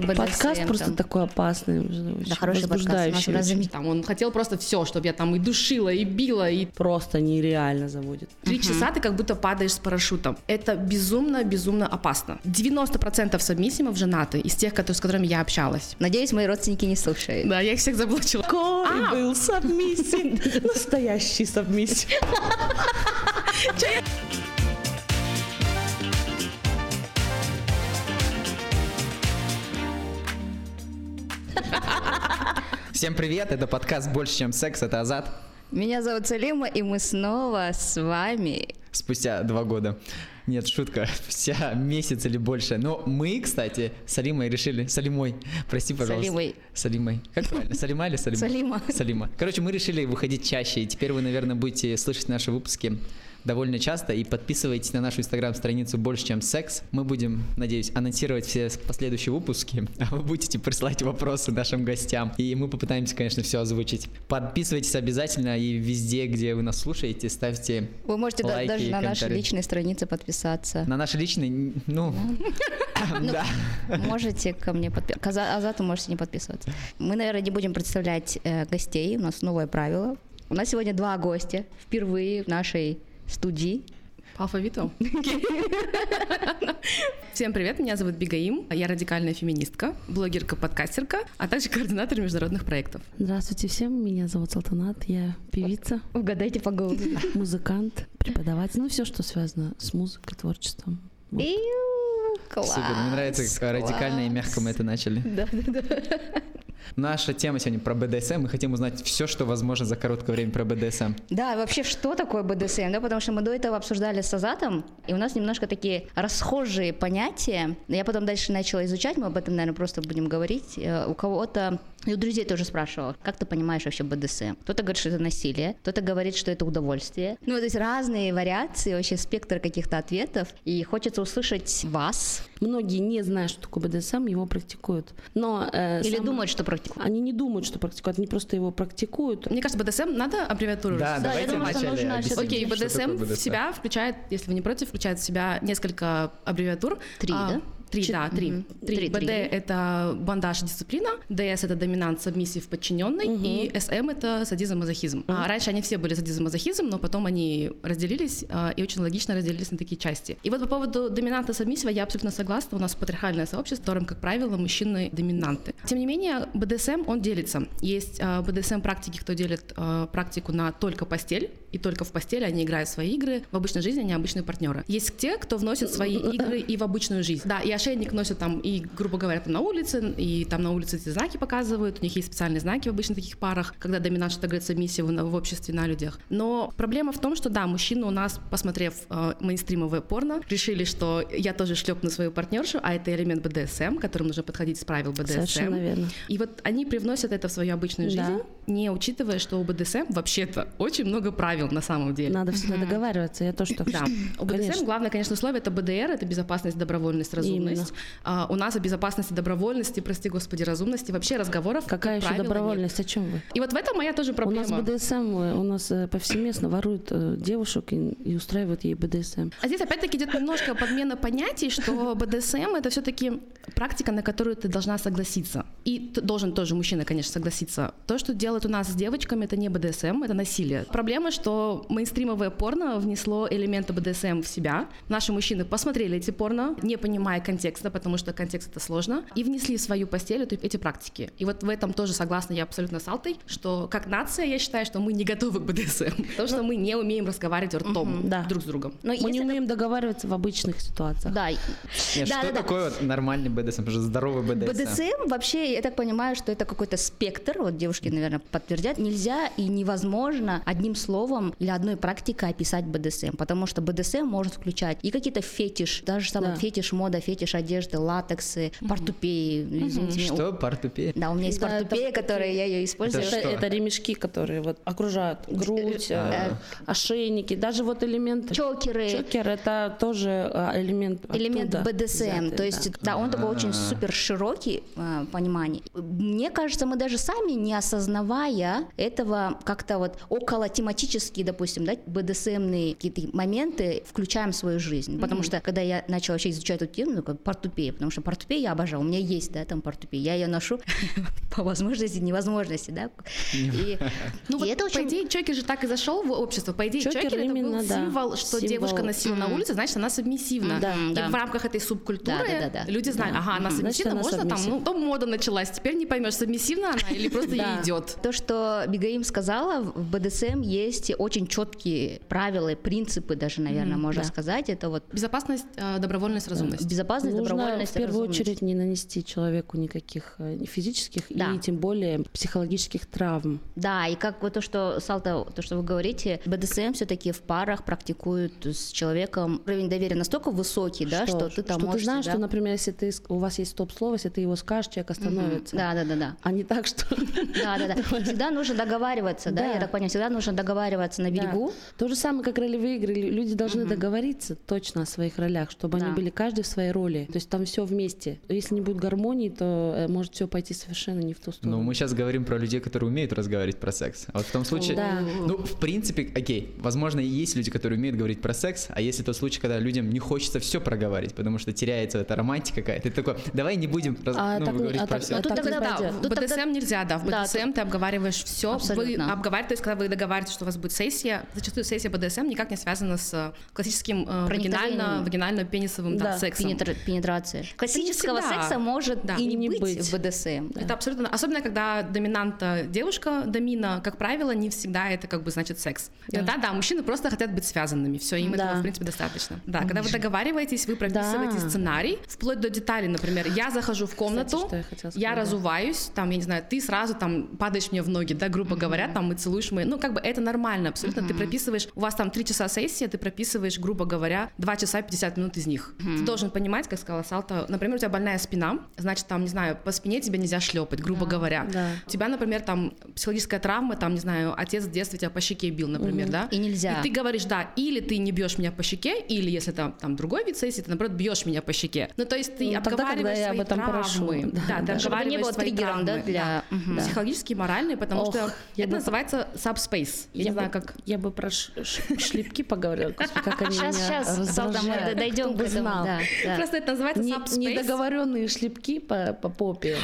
элементы БДСМ. Подкаст просто там. такой опасный, Да, хороший подкаст. У нас возбуждающий. раз зам- Там он хотел просто все, чтобы я там и душила, и била, и Просто нереально заводит. Три часа ты как будто падаешь с парашютом. Это безумно-безумно опасно. 90% сабмиссивов женаты из тех, которые, с которыми я общалась. Надеюсь, мои родственники не слушают. Да, я их всех заблочила. Какой был сабмиссив. Настоящий сабмиссив. Всем привет, это подкаст «Больше, чем секс», это Азат. Меня зовут Салима, и мы снова с вами. Спустя два года. Нет, шутка, спустя месяц или больше. Но мы, кстати, с Алимой решили... Салимой, прости, пожалуйста. Салимой. Салимой. Как правильно? Салима или Салима? Салима. Салима. Короче, мы решили выходить чаще, и теперь вы, наверное, будете слышать наши выпуски довольно часто и подписывайтесь на нашу инстаграм-страницу «Больше, чем секс». Мы будем, надеюсь, анонсировать все последующие выпуски, а вы будете присылать вопросы нашим гостям, и мы попытаемся, конечно, все озвучить. Подписывайтесь обязательно и везде, где вы нас слушаете, ставьте Вы можете лайки даже на нашей личной странице подписаться. На наши личные, ну, да. Можете ко мне подписаться. Азату можете не подписываться. Мы, наверное, не будем представлять э, гостей. У нас новое правило. У нас сегодня два гостя. Впервые в нашей студии. По алфавиту. Всем привет, меня зовут Бигаим, я радикальная феминистка, блогерка-подкастерка, а также координатор международных проектов. Здравствуйте всем, меня зовут Салтанат, я певица, Угадайте по голосу. музыкант, преподаватель, ну все, что связано с музыкой, творчеством. Вот. Класс. Супер, мне нравится, как радикально и класс. мягко мы это начали. Да, да, да. Наша тема сегодня про БДСМ. Мы хотим узнать все, что возможно за короткое время про БДСМ. Да, вообще, что такое БДСМ, да, потому что мы до этого обсуждали с Азатом, и у нас немножко такие расхожие понятия. Я потом дальше начала изучать, мы об этом, наверное, просто будем говорить. Э, У кого-то, и у друзей тоже спрашивала, как ты понимаешь вообще БДСМ? Кто-то говорит, что это насилие, кто-то говорит, что это удовольствие. Ну, то есть разные вариации, вообще спектр каких-то ответов, и хочется услышать вас. Многие не знают, что такое БДСМ, его практикуют. Но, э, Или сам- думают, что практикуют. Они не думают, что практикуют, они просто его практикуют. Мне кажется, БДСМ надо аббревиатуру Да, Да, давайте я думаю, что нужно объяснить, Окей, что БДСМ такое в себя включает, если вы не против, включает в себя несколько аббревиатур. Три, да? Три, Чет- да, три. Мгм. Три. Три, БД три. это бандаж дисциплина, ДС это доминант, сабмиссив, подчиненный, и СМ это садизм, мазохизм. А раньше они все были садизм, мазохизм, но потом они разделились а, и очень логично разделились на такие части. И вот по поводу доминанта сабмиссива я абсолютно согласна. У нас патриархальное сообщество, в котором, как правило, мужчины доминанты. Тем не менее, БДСМ, он делится. Есть а, БДСМ-практики, кто делит а, практику на только постель, и только в постели они играют в свои игры, в обычной жизни они обычные партнеры. Есть те, кто вносит свои игры и в обычную жизнь. Да, и ошейник носят там и, грубо говоря, там на улице, и там на улице эти знаки показывают, у них есть специальные знаки в обычно таких парах, когда доминант что-то говорит сабмиссиву на- в обществе, на людях. Но проблема в том, что да, мужчины у нас, посмотрев э, мейнстримовое порно, решили, что я тоже шлепну свою партнершу, а это элемент БДСМ, к которому нужно подходить с правил БДСМ. Совершенно верно. И вот они привносят это в свою обычную Да. Не учитывая, что у БДСМ вообще-то очень много правил на самом деле. Надо всегда договариваться, я тоже так Да, у БДСМ Конечно. главное, конечно, условие это БДР, это безопасность, добровольность, разумность. А, у нас о безопасности, добровольности, прости господи, разумности вообще разговоров. Какая как еще добровольность? О чем вы? И вот в этом моя тоже У проблема. нас БДСМ, э, у нас э, повсеместно воруют э, девушек и, и устраивают ей БДСМ. А здесь опять-таки идет немножко подмена понятий, что БДСМ это все-таки практика, на которую ты должна согласиться. И должен тоже мужчина, конечно, согласиться. То, что делают у нас с девочками, это не БДСМ, это насилие. Проблема, что мейнстримовое порно внесло элементы БДСМ в себя. Наши мужчины посмотрели эти порно, не понимая контекста, потому что контекст это сложно, и внесли в свою постель эти практики. И вот в этом тоже согласна я абсолютно с Алтой, что как нация я считаю, что мы не готовы к БДСМ. Потому что мы не умеем разговаривать ртом да. друг с другом. Но Мы не умеем договариваться в обычных ситуациях. Да, что такое вот нормальный БДСМ, здоровый БДСМ? БДСМ вообще, я так понимаю, что это какой-то спектр, вот девушки, наверное, подтвердят, нельзя и невозможно одним словом или одной практикой описать БДСМ, потому что БДСМ может включать и какие-то фетиш, даже самый Да. фетиш мода, фетиш одежды, латексы, портупеи, извините. Что? Портупея? Да, у меня есть Да, это портупея, которая я ее использую. Это, что? это ремешки, которые вот окружают грудь, э, ошейники, даже вот элемент Чокеры. Чокер это тоже э, элемент элемент БДСМ, взятый, то есть да. да, он такой очень супер широкий э, понимание. Мне кажется, мы даже сами, не осознавая этого, как-то вот около тематические, допустим, да, БДСМные какие-то моменты включаем в свою жизнь. Потому что, когда я начала вообще изучать эту тему, ну, как портупея, потому что портупея я обожаю, у меня есть, да, там портупея, я ее ношу по возможности, невозможности, да. И, Ну и вот, это по очень... идее, чокер же так и зашел в общество. По идее, Чокер чокер, это именно, был да, символ, что символ. девушка носила на улице, значит, она сабмиссивна. Да, И да. в рамках этой субкультуры Да, да, да, да. люди знают, ага, она Значит, сабмиссивна, она можно там, сабмиссив. ну, то мода началась, теперь не поймешь, сабмиссивна она или просто ей Да. идет. То, что Бигаим сказала, в БДСМ есть очень четкие правила, принципы даже, наверное, можно да. сказать. Это вот Безопасность, э, добровольность, разумность. безопасность, Нужно добровольность, в первую разумность. очередь не нанести человеку никаких э, физических Да. и тем более психологических травм. Да, и как вот то, что, Салта, то, что вы говорите, БДСМ все-таки в парах практикуют с человеком уровень доверия настолько высокий, да, что, ты там что можешь ты знаешь, себя- что, например, если ты, у вас есть стоп-слово, если ты его скажешь, человек остановится. Да, да, да, да. А не так, что... Да, да, да. Всегда нужно договариваться, да, Да. я так понимаю, всегда нужно договариваться на Да. берегу. То же самое, как ролевые игры. Лю- Люди должны договориться точно о своих ролях, чтобы Да. они были каждый в своей роли. То есть там все вместе. Если не будет гармонии, то э, может все пойти совершенно не в ту сторону. Ну, мы сейчас говорим про людей, которые умеют разговаривать про секс. А вот в том случае, Да. ну, в принципе, окей, возможно, и есть люди, которые умеют говорить про секс, а есть и тот случай, когда людям не хочется все проговорить, потому что теряется эта романтика какая-то. Ты такой, давай не будем раз- А ну, так не- говорить а про так- все. а тут так не тогда да. В тут БДСМ нельзя, да. В Да, БДСМ ты обговариваешь все. Вы Абсолютно. обговариваете, то есть, когда вы договариваетесь, что у вас будет сессия, зачастую сессия БДСМ никак не связана с э, классическим э, вагинально, вагинально-пенисовым да, Да, сексом. Пенетра- Пенетрация. Классического всегда. секса может Да. и не, не быть, быть. в БДСМ. Это абсолютно, особенно когда доминанта девушка, домина, как правило, не всегда это как бы значит секс. Иногда, да, мужчины просто хотят быть связанными, все, им Да. этого, в принципе, достаточно. Да, когда вы договариваетесь, вы прописываете Да. сценарий, вплоть до деталей, например, я захожу в комнату, что я я да. разуваюсь, там, я не знаю, ты сразу там падаешь мне в ноги, да, грубо говоря, там, и целуешь мои, ну, как бы это нормально, абсолютно, ты прописываешь, у вас там три часа сессии, ты прописываешь, грубо говоря, 2 часа 50 минут из них. Ты должен понимать, как сказала Салта, например, у тебя больная спина, значит, там, не знаю, по спине тебе нельзя шлепать, грубо говоря. Да. У тебя, например, там психологическая травма, там, не знаю, отец в детстве тебя по щеке бил, например, да? И нельзя. И ты говоришь, да, или ты не бьешь меня по щеке, или если там, там другой вид сессии, ты, наоборот, бьешь меня по щеке. Ну, то есть ты Ну, тогда, когда обговариваешь я об этом травмы. прошу. Да, Да, ты да. Чтобы не обговариваешь было свои триггером, да, травмы, для- Мгм. Психологические, моральные, потому Ох, что я это бы- называется subspace. Я, не бы, знаю, как... я бы про ш- ш- шлепки поговорила. Господи, как они Сейчас, меня сейчас, Салта, мы дойдем к этому. знал. Да, да. Просто это называется Не- subspace. недоговоренные шлепки по, по попе.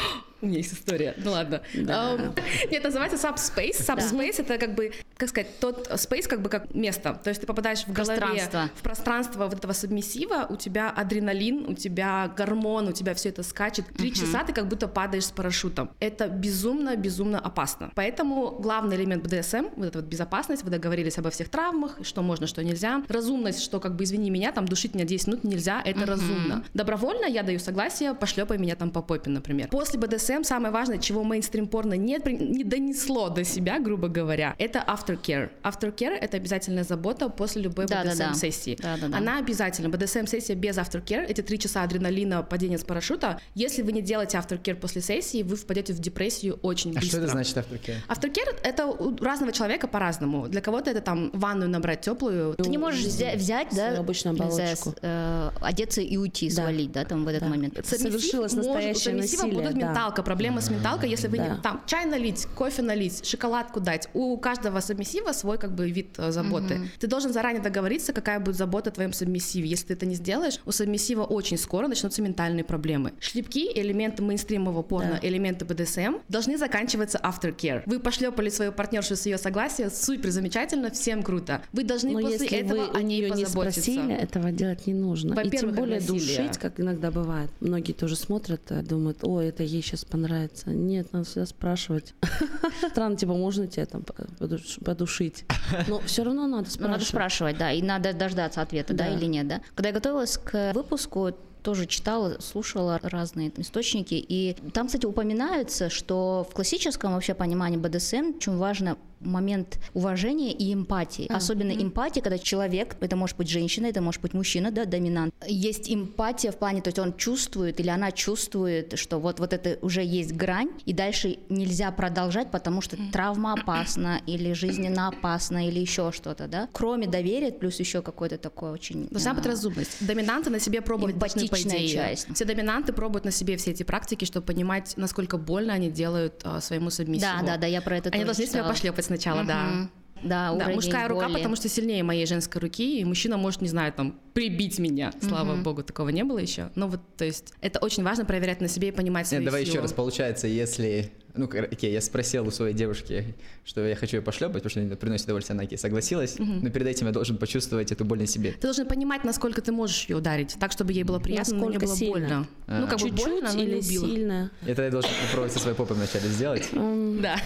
У меня есть история. Ну ладно. Да. Эм, Нет, называется subspace. Subspace это как бы, как сказать, тот space как бы как место. То есть ты попадаешь в голове, Пространство. в пространство вот этого субмиссива, у тебя адреналин, у тебя гормон, у тебя все это скачет. Три часа ты как будто падаешь с парашютом. Это безумно, безумно опасно. Поэтому главный элемент БДСМ, вот эта вот безопасность, вы договорились обо всех травмах, что можно, что нельзя. Разумность, что как бы, извини меня, там душить меня 10 минут нельзя, это разумно. Добровольно я даю согласие, пошлепай меня там по попе, например. После БДСМ самое важное, чего мейнстрим порно не, не донесло до себя, грубо говоря, это aftercare. Aftercare — это обязательная забота после любой Да-да-да. BDSM-сессии. Да-да-да. Она обязательно. BDSM-сессия без aftercare, эти три часа адреналина, падения с парашюта. Если вы не делаете aftercare после сессии, вы впадете в депрессию очень А быстро. что это значит автокер? Aftercare — это у разного человека по-разному. Для кого-то это там ванную набрать теплую. Ты не можешь взя- взять, да, обычную оболочку. с- э, одеться и уйти, Да. свалить, да, там в этот Да. момент. Совершилось настоящее насилие, будет да. Менталка, проблема с менталкой, если вы Да. не там чай налить, кофе налить, шоколадку дать. У каждого сабмиссива свой как бы вид э, заботы. Ты должен заранее договориться, какая будет забота о твоем сабмиссиве. Если ты это не сделаешь, у сабмиссива очень скоро начнутся ментальные проблемы. Шлепки, элементы мейнстримового порно, Да. элементы БДСМ должны заканчиваться aftercare. Вы пошлепали свою партнершу с ее согласия, супер замечательно, всем круто. Вы должны Но после если этого вы о ней не спросили, этого делать не нужно. И тем более насилие. душить, как иногда бывает. Многие тоже смотрят, э, думают, о, это ей сейчас понравится. Нет, надо всегда спрашивать. Странно, типа, можно тебя там подуш- подушить? Но все равно надо Ну, спрашивать. надо спрашивать, да, и надо дождаться ответа, да, Да. или нет, да. Когда я готовилась к выпуску, тоже читала, слушала разные источники, и там, кстати, упоминается, что в классическом вообще понимании БДСМ очень важно момент уважения и эмпатии. А, Особенно эмпатия, когда человек, это может быть женщина, это может быть мужчина, да, доминант. Есть эмпатия в плане, то есть он чувствует или она чувствует, что вот, вот это уже есть грань, и дальше нельзя продолжать, потому что травма опасна или жизненно опасна или еще что-то, да. Кроме доверия, плюс еще какой-то такой очень... Должна а, быть разумность. Доминанты на себе по Эмпатичная часть. Все доминанты пробуют на себе все эти практики, чтобы понимать, насколько больно они делают а, своему сабмиссиву. Да, да, да, я про это Они тоже должны себя читала. пошлепать сначала, да. Мгм. Да, Да, уровень мужская рука, боли. потому что сильнее моей женской руки, и мужчина может, не знаю, там, прибить меня. Слава богу, такого не было еще. Но вот, то есть, это очень важно проверять на себе и понимать свою Нет, давай силу. еще раз. Получается, если... Ну, окей, я спросил у своей девушки, что я хочу ее пошлепать, потому что она приносит удовольствие, она окей, согласилась. Но перед этим я должен почувствовать эту боль на себе. Ты должен понимать, насколько ты можешь ее ударить, так, чтобы ей было приятно, но не Насколько было сильно. больно. А. Ну, как бы Чуть-чуть больно, но или убило. сильно? Это я должен попробовать со своей попой вначале сделать, Да.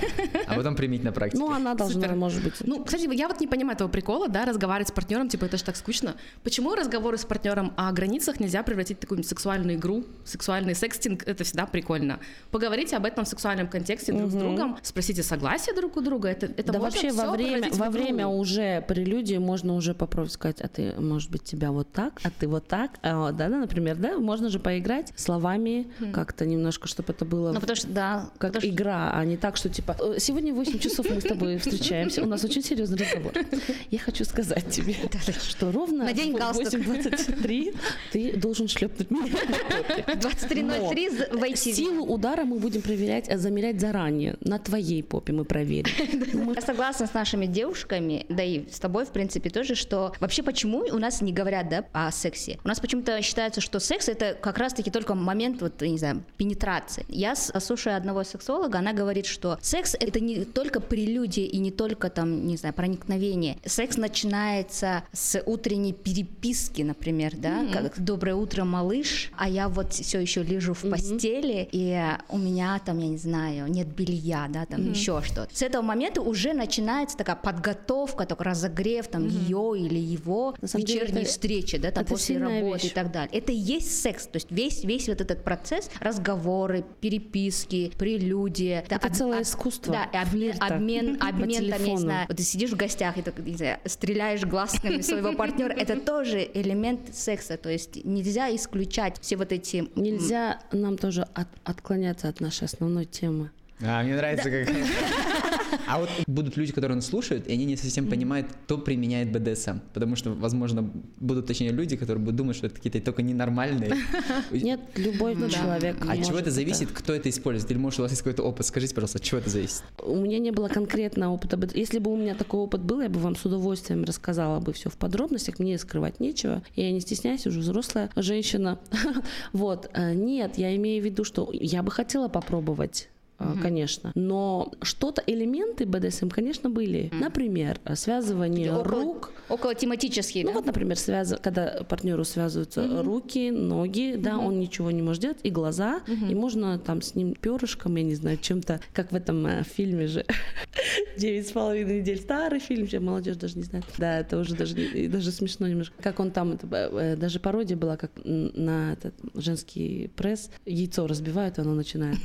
а потом применить на практике. Ну, она должна, Супер. может быть. Ну, кстати, я вот не понимаю этого прикола, да, разговаривать с партнером, типа, это же так скучно. Почему разговоры с партнером о границах нельзя превратить в такую сексуальную игру, сексуальный секстинг, это всегда прикольно. Поговорите об этом в сексуальном контексте друг с другом, спросите согласие друг у друга, это, это да вообще во время, во время уже прелюдии можно уже попробовать сказать, а ты, может быть, тебя вот так, а ты вот так, а, да, да, например, да, можно же поиграть словами как-то немножко, чтобы это было Ну, потому что, да, как потому что- игра, а не так, что типа «Э, сегодня в 8 часов мы с тобой встречаемся, у нас очень серьезный разговор. Я хочу сказать тебе, что ровно Надень в галстук. 8.23 ты должен шлепнуть меня по попе. 23.03 з- Но войти. Силу удара мы будем проверять, а замерять заранее. На твоей попе мы проверим. Я согласна с нашими девушками, да и с тобой, в принципе, тоже, что вообще почему у нас не говорят, да, о сексе? У нас почему-то считается, что секс это как раз-таки только момент, вот, не знаю, пенетрации. Я слушаю одного сексолога, она говорит, что секс это не только прелюдия и не только там, не знаю, проникновение. Секс начинается с утренней переписки, например, да, как «Доброе утро, малыш», а я вот все еще лежу в постели, и у меня там, я не знаю, нет белья, да, там еще что-то. С этого момента уже начинается такая подготовка, такой разогрев там ее или его На самом деле вечерней это- встречи, да, там это после работы вещь. и так далее. Это и есть секс, то есть весь, весь вот этот процесс, разговоры, переписки, прелюдия. да, Это об- целое об- искусство Да, обмен, обмен, обмен, там, я не знаю, вот ты сидишь в гостях и так, не знаю, стреляешь глазками своего партнера, это тоже элемент секса, то есть нельзя исключать все вот эти... Нельзя нам тоже от- отклоняться от нашей основной темы. А, мне нравится, как... А вот будут люди, которые нас слушают, и они не совсем понимают, кто применяет БДСМ. Потому что, возможно, будут, точнее, люди, которые будут думать, что это какие-то только ненормальные. Нет, любой человек. А от чего это зависит, кто это использует? Или, может, у вас есть какой-то опыт? Скажите, пожалуйста, от чего это зависит? У меня не было конкретного опыта. Если бы у меня такой опыт был, я бы вам с удовольствием рассказала бы все в подробностях. Мне скрывать нечего. Я не стесняюсь, уже взрослая женщина. Вот. э, Нет, я имею в виду, что я бы хотела попробовать э, конечно. Но что-то, элементы БДСМ, конечно, были. Например, э, связывание около, рук. около тематические, Ну да? вот, например, связ... когда партнеру связываются руки, ноги, да, он ничего не может делать, и глаза, и можно там с ним перышком, я не знаю, чем-то, как в этом э, фильме же «Девять с половиной недель», старый фильм, сейчас молодежь даже не знает. Да, это уже даже, даже смешно немножко. Как он там, это, э, даже пародия была, как на этот женский пресс, яйцо разбивают, и оно начинает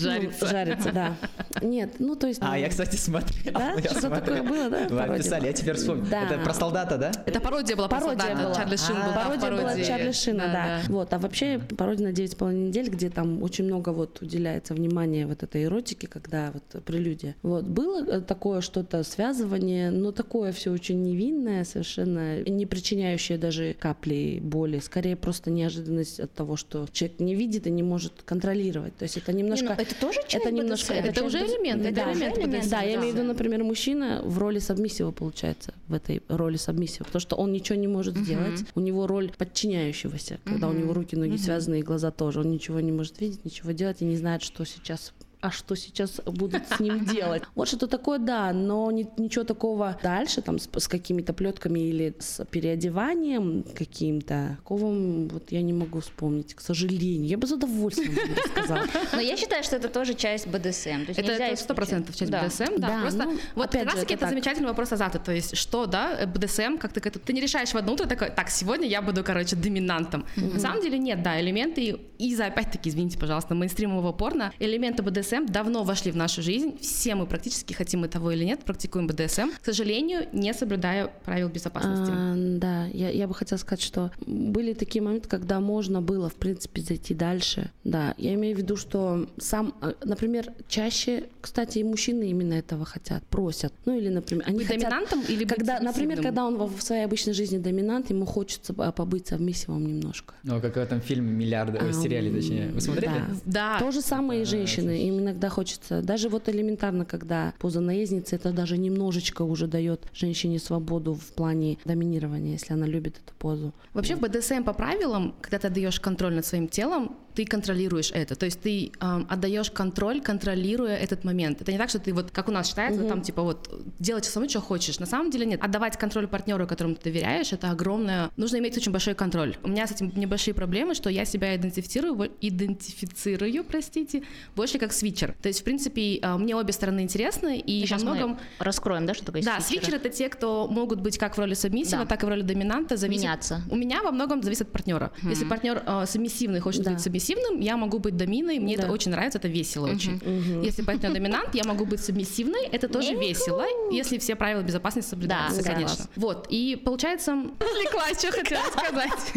Жарится. ну, жарится, да. Нет, ну то есть... А, ну, я, кстати, смотрел. Да? я Что-то смотрел. такое было, да? Вы Пародия описали, была. я теперь вспомнил. Да. Это про солдата, да? Это пародия была про Пародия солдата. была. Чарли Шин был да, в пародия была. Чарли Шина, да. Вот, а вообще пародия на 9,5 недель, где там очень много вот уделяется внимания вот этой эротике, когда вот прелюдия. Вот, было э, такое что-то связывание, но такое все очень невинное, совершенно не причиняющее даже капли боли, скорее просто неожиданность от того, что человек не видит и не может контролировать. То есть это немножко... Не, ну, это тоже часть это немножко... BDSM. Это уже элемент, это да, элемент BDSM, Да, я да. имею в виду, например, мужчина в роли сабмиссива получается, в этой роли сабмиссива, потому что он ничего не может сделать, у него роль подчиняющегося, когда у него руки, ноги связаны и глаза тоже, он ничего не может видеть, ничего делать и не знает, что сейчас а что сейчас будут с ним делать. Вот что-то такое, да, но ни- ничего такого дальше, там, с, с какими-то плетками или с переодеванием каким-то, такого вот я не могу вспомнить, к сожалению. Я бы с удовольствием вам рассказала. Но я считаю, что это тоже часть БДСМ. То есть Это сто процентов часть. Да. БДСМ, да. Да, просто ну, вот как раз таки это это замечательный вопрос Азата. То есть что, да, э, БДСМ, как ты к этому... Ты не решаешь в одно утро такой, так, сегодня я буду, короче, доминантом. На самом деле нет, да, элементы из-за, опять-таки, извините, пожалуйста, мейнстримового порно, элементы БДСМ БДСМ давно вошли в нашу жизнь. Все мы практически хотим мы того или нет, практикуем БДСМ. К сожалению, не соблюдая правил безопасности. А, да, я, я бы хотела сказать, что были такие моменты, когда можно было, в принципе, зайти дальше. Да, я имею в виду, что сам, э, например, чаще, кстати, и мужчины именно этого хотят, просят. Ну или, например, они Быть хотят, доминантом или быть когда, например, когда он в своей обычной жизни доминант, ему хочется а, побыть совместимым немножко. Ну, как в этом фильме «Миллиарды», ой, Ам, сериале, точнее. Вы смотрели? Да. Да. То же самое и женщины. Им иногда хочется, даже вот элементарно, когда поза наездницы, это даже немножечко уже дает женщине свободу в плане доминирования, если она любит эту позу. Вообще в БДСМ по правилам, когда ты отдаешь контроль над своим телом, ты контролируешь это. То есть ты эм, отдаешь контроль, контролируя этот момент. Это не так, что ты вот, как у нас считается, там типа вот делать самому, что хочешь. На самом деле нет. Отдавать контроль партнеру, которому ты доверяешь, это огромное... Нужно иметь очень большой контроль. У меня с этим небольшие проблемы, что я себя идентифицирую, идентифицирую, простите, больше как свитчер. То есть, в принципе, э, мне обе стороны интересны, и во Сейчас многом... мы раскроем, да, что такое Да, свитчеры? свитчеры это те, кто могут быть как в роли сабмиссива, Да. так и в роли доминанта. Зависит... Меняться. У меня во многом зависит от партнера. Если партнер э, сабмиссивный хочет Да. быть сабмиссивным, я могу быть доминой, мне Да. это очень нравится, это весело очень. Если партнер доминант, я могу быть сабмиссивной, это тоже весело, если все правила безопасности соблюдаются, Да, конечно. согласна. Вот, и получается... Отвлеклась, что хотела сказать.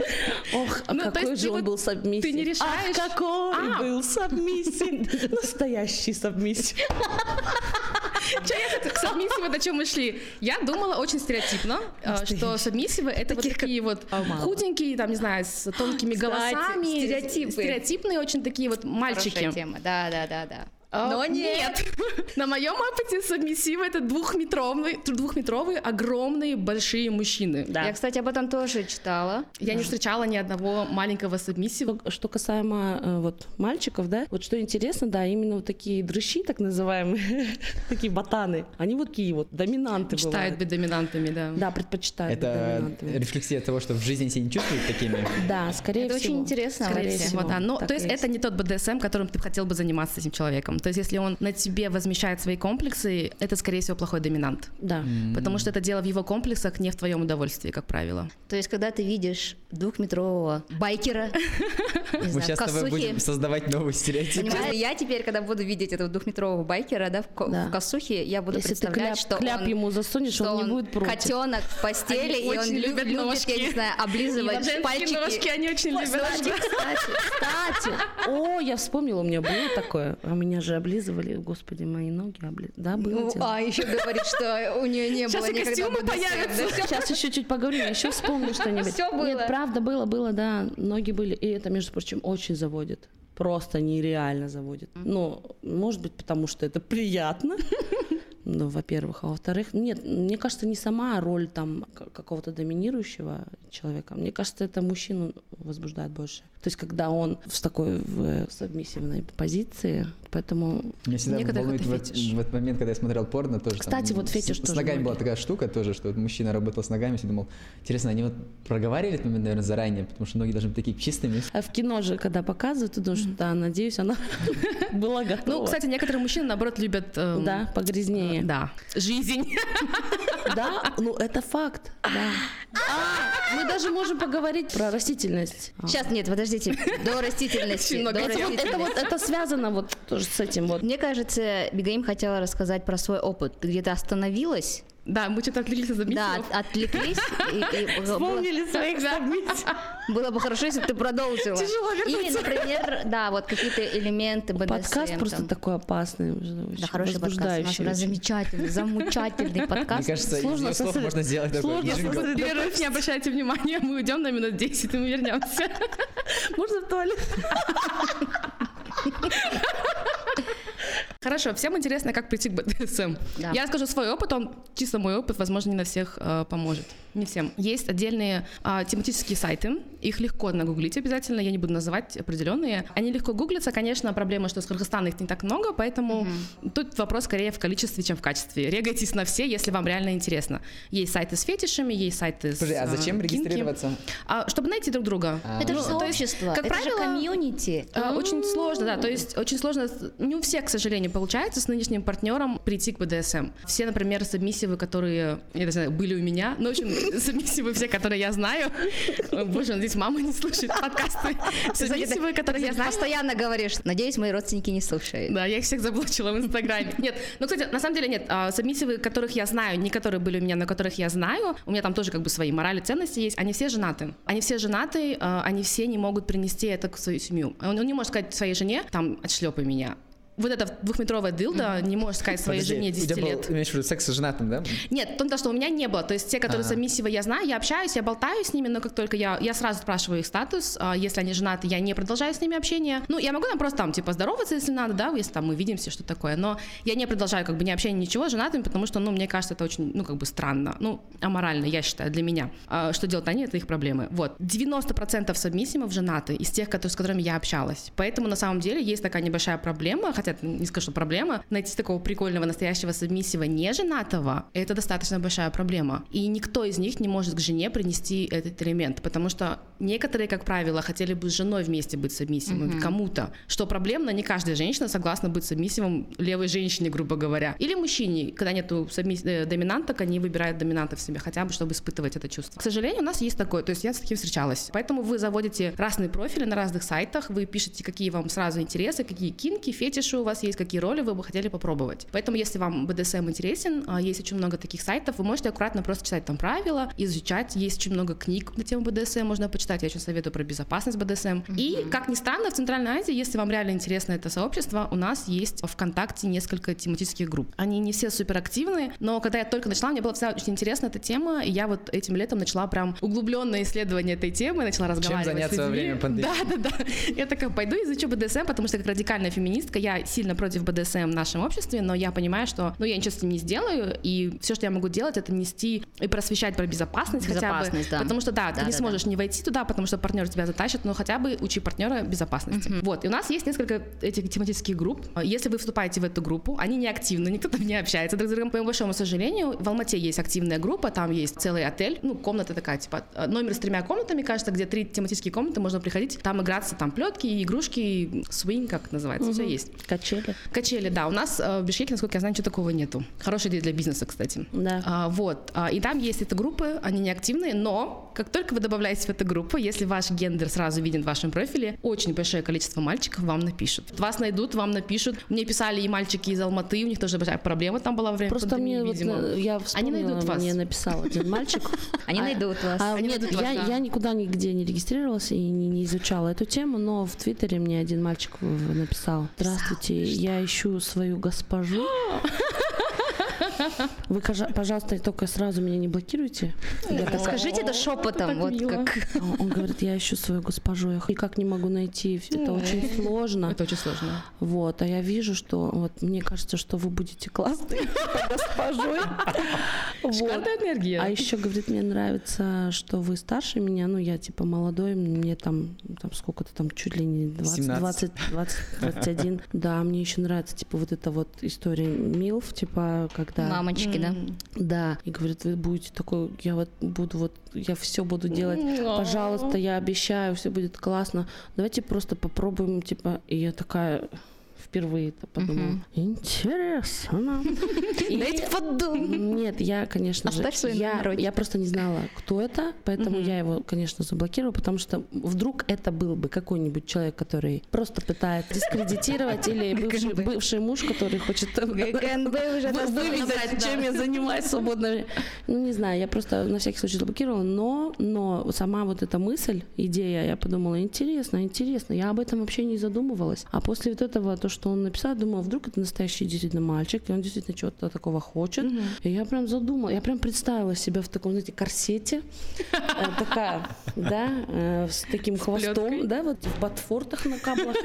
Ох, а Ну, то какой есть же он вот- был сабмиссив. ты не решаешь. Ах, какой А. был сабмиссив. Настоящий сабмиссив. Че я хотела- к сабмиссиву, это чем мы шли? Я думала очень стереотипно, э, что сабмиссивы это вот такие вот худенькие, там, не знаю, с тонкими голосами. стереотипы. Стереотипные очень такие вот мальчики. Тема, да, да, да, да. А, Но нет. На моем опыте сабмиссивы это двухметровые, двухметровые огромные большие мужчины. Я, кстати, об этом тоже читала. Я не встречала ни одного маленького сабмиссива. Что- касаемо э, вот мальчиков, да, вот что интересно, да, именно вот такие дрыщи, так называемые, такие ботаны, они вот такие вот доминанты Читают быть доминантами, да. Да, предпочитают быть Это рефлексия того, что в жизни себя не чувствуют такими. Да, скорее Это всего. очень интересно. Скорее всего, да. Так то есть это не тот БДСМ, которым ты хотел бы заниматься с этим человеком. То есть если он на тебе возмещает свои комплексы, это, скорее всего, плохой доминант. Да. Потому что это дело в его комплексах, не в твоем удовольствии, как правило. То есть, когда ты видишь двухметрового байкера, Мы знаю, сейчас с тобой будем создавать новый стереотип. Понимаешь, я теперь, когда буду видеть этого двухметрового байкера, да, в, ко- Да. в косухе, я буду Если представлять, кляп, что кляп он, ему засунешь, что он не будет против. котенок в постели, Они и он любит, ножки. я не знаю, облизывать пальчики. ножки они очень любят. Кстати, кстати, кстати. О, я вспомнила, у меня было такое. А меня же облизывали, господи, мои ноги обли... Да, было Ну, дело. а еще говорит, что у нее не Сейчас было никогда костюмы появятся. Сейчас еще чуть поговорим, я еще вспомню что-нибудь. Всё было. Нет, правда, было, было, да. Ноги были. И это, между прочим, очень заводит. Просто нереально заводит. Ну, может быть, потому что это приятно. Ну, во-первых. А во-вторых, нет, мне кажется, не сама роль там какого-то доминирующего человека. Мне кажется, это мужчину возбуждает больше. То есть, когда он в такой в э, сабмиссивной позиции, поэтому Меня всегда волнует это в, фетиш. в этот момент, когда я смотрел порно, тоже. Кстати, там, вот фетиш с, тоже С ногами была многие. такая штука тоже, что вот мужчина работал с ногами, всегда думал, интересно, они вот проговаривали этот момент, наверное, заранее, потому что ноги должны быть такие чистыми. а в кино же, когда показывают, ты думаешь, да, надеюсь, она была готова. Ну, кстати, некоторые мужчины, наоборот, любят... эм, да, погрязнее. Да. Жизнь. Да, ну это факт. Да. А, мы даже можем поговорить про растительность. А. Сейчас, нет, подождите, до растительности. До. Вот это растительности. вот это связано вот тоже с этим вот. Мне кажется, Бигаим хотела рассказать про свой опыт. Ты где-то остановилась, Да, мы что-то отвлеклись от да, от- отвлеклись, и, и было, своих было бы хорошо, если бы ты продолжила. Тяжело Или, вернуться. например, да, вот какие-то элементы БДСМ. Подкаст просто там. такой опасный, уже Да, хороший подкаст. У нас, у замечательный, Мне подкаст. кажется, из Сложно слов сосред- можно сделать такой сложно джингл. сосредоточиться. Перерыв, не обращайте внимания, мы уйдем на минут 10, и мы вернемся. Можно в туалет? Хорошо, всем интересно, как прийти к БДСМ. Да. Я расскажу свой опыт, он чисто мой опыт, возможно, не на всех э, поможет. Не всем. Есть отдельные а, тематические сайты, их легко нагуглить обязательно, я не буду называть определенные. Они легко гуглятся, конечно, проблема, что с Кыргызстана их не так много, поэтому тут вопрос скорее в количестве, чем в качестве. Регайтесь на все, если вам реально интересно. Есть сайты с фетишами, есть сайты с Подожди, а э, зачем кинки. регистрироваться? А, чтобы найти друг друга. А. Это же Ну, то есть, сообщество, как это правило, же комьюнити. а, Очень сложно, да. То есть очень сложно, не у всех, к сожалению, получается с нынешним партнером прийти к БДСМ. Все, например, сабмиссивы, которые, я не знаю, были у меня, ну, в общем, Сабмиссивы все, которые я знаю. Боже, надеюсь, мама не слушает подкасты. Сабмиссивы, которые я знаю. Постоянно говоришь, надеюсь, мои родственники не слушают. Да, я их всех заблочила в Инстаграме. Нет, ну, кстати, на самом деле нет. А, Сабмиссивы, которых я знаю, не которые были у меня, но которых я знаю, у меня там тоже как бы свои морали, ценности есть, они все женаты. Они все женаты, а, они все не могут принести это в свою семью. Он он не может сказать своей жене, там, отшлепай меня. Вот эта двухметровая дылда не может сказать своей Подожди, жене у 10 тебя был, лет. имеешь в виду секс с женатым, да? Нет, то, что у меня не было. То есть те, которые Ага. сабмиссивы, я знаю, я общаюсь, я болтаю с ними, но как только я, я сразу спрашиваю их статус, а если они женаты, я не продолжаю с ними общение. Ну, я могу там просто там, типа, здороваться, если надо, да, если там мы видимся, что такое, но я не продолжаю как бы ни общение, ничего с женатыми, потому что, ну, мне кажется, это очень, ну, как бы странно, ну, аморально, я считаю, для меня. А что делать они, это их проблемы. Вот. 90% сабмиссимов женаты из тех, которые, с которыми я общалась. Поэтому, на самом деле, есть такая небольшая проблема, хотя это не скажу, что проблема, найти такого прикольного настоящего сабмиссива не женатого, это достаточно большая проблема. И никто из них не может к жене принести этот элемент, потому что некоторые, как правило, хотели бы с женой вместе быть сабмиссивом кому-то. Что проблемно, не каждая женщина согласна быть сабмиссивом левой женщине, грубо говоря. Или мужчине, когда нету сабмисс- э, доминанток, они выбирают доминанта в себе, хотя бы, чтобы испытывать это чувство. К сожалению, у нас есть такое, то есть я с таким встречалась. Поэтому вы заводите разные профили на разных сайтах, вы пишете, какие вам сразу интересы, какие кинки, фетиши у вас есть, какие роли вы бы хотели попробовать. Поэтому, если вам BDSM интересен, а, есть очень много таких сайтов, вы можете аккуратно просто читать там правила, изучать. Есть очень много книг на тему BDSM, можно почитать. Я очень советую про безопасность BDSM. И, как ни странно, в Центральной Азии, если вам реально интересно это сообщество, у нас есть ВКонтакте несколько тематических групп. Они не все суперактивны, но когда я только начала, мне была всегда очень интересна эта тема, и я вот этим летом начала прям углубленное исследование этой темы, начала разговаривать заняться с во людьми. время пандемии? Да, да, да. Я такая, пойду изучу БДСМ, потому что как радикальная феминистка я сильно против БДСМ в нашем обществе, но я понимаю, что ну, я ничего с этим не сделаю, и все, что я могу делать, это нести и просвещать про безопасность, хотя бы. Безопасность, да. Потому что, да, ты Да, не да, сможешь не войти туда, потому что партнер тебя затащит, но хотя бы учи партнера безопасности. Вот, и у нас есть несколько этих тематических групп. Если вы вступаете в эту группу, они не активны, никто там не общается друг с другом. По моему большому сожалению, в Алмате есть активная группа, там есть целый отель, ну, комната такая, типа, номер с тремя комнатами, кажется, где три тематические комнаты, можно приходить, там играться, там плетки, игрушки, свинг, как это называется, все есть. Качели. Качели, да, у нас э, в Бишкеке, насколько я знаю, ничего такого нету. Хорошая идея для бизнеса, кстати. Да. А, вот, а, и там есть эти группы, они не активные, но как только вы добавляетесь в эту группу, если ваш гендер сразу виден в вашем профиле, очень большое количество мальчиков вам напишут. Вас найдут, вам напишут. Мне писали и мальчики из Алматы, у них тоже большая проблема там была во время Просто пандемии, мне вот, видимо. э, я Они найдут вас. мне написал один мальчик. Они А- найдут вас. А, Они найдут вас, я, да. я никуда нигде не регистрировалась и не, изучала эту тему, но в Твиттере мне один мальчик написал. Здравствуйте, я ищу свою госпожу. Вы, пожалуйста, только сразу меня не блокируйте. Такая, Скажите это шепотом, вот как. «А, Он говорит, я ищу свою госпожу, я никак не могу найти, это очень сложно. Это очень сложно. Вот, а я вижу, что вот мне кажется, что вы будете классной госпожой. Вот. Шикарная энергия. А еще, говорит, мне нравится, что вы старше меня, ну, я типа молодой, мне там, там сколько-то там, чуть ли не 20, 17. 20, 20, 21. Да, мне еще нравится, типа, вот эта вот история МИЛФ, типа, когда... Мамочки, да? Да, и говорит, вы будете такой, я вот буду вот, я все буду делать, пожалуйста, я обещаю, все будет классно. Давайте просто попробуем, типа, и я такая впервые это подумала. Интересно. И- Дайте подумать. Нет, я, конечно же, я, я просто не знала, кто это, поэтому я его, конечно, заблокировала, потому что вдруг это был бы какой-нибудь человек, который просто пытается дискредитировать, или бывший, бывший муж, который хочет выведать, чем я занимаюсь время. Ну, не знаю, я просто на всякий случай заблокировала, но, но сама вот эта мысль, идея, я подумала, интересно, интересно, я об этом вообще не задумывалась. А после вот этого, то, что он написал, думала, вдруг это настоящий действительно мальчик, и он действительно чего-то такого хочет. И я прям задумала, я прям представила себя в таком, знаете, корсете, э, такая, да, э, с таким хвостом, да, вот в ботфортах на каблах,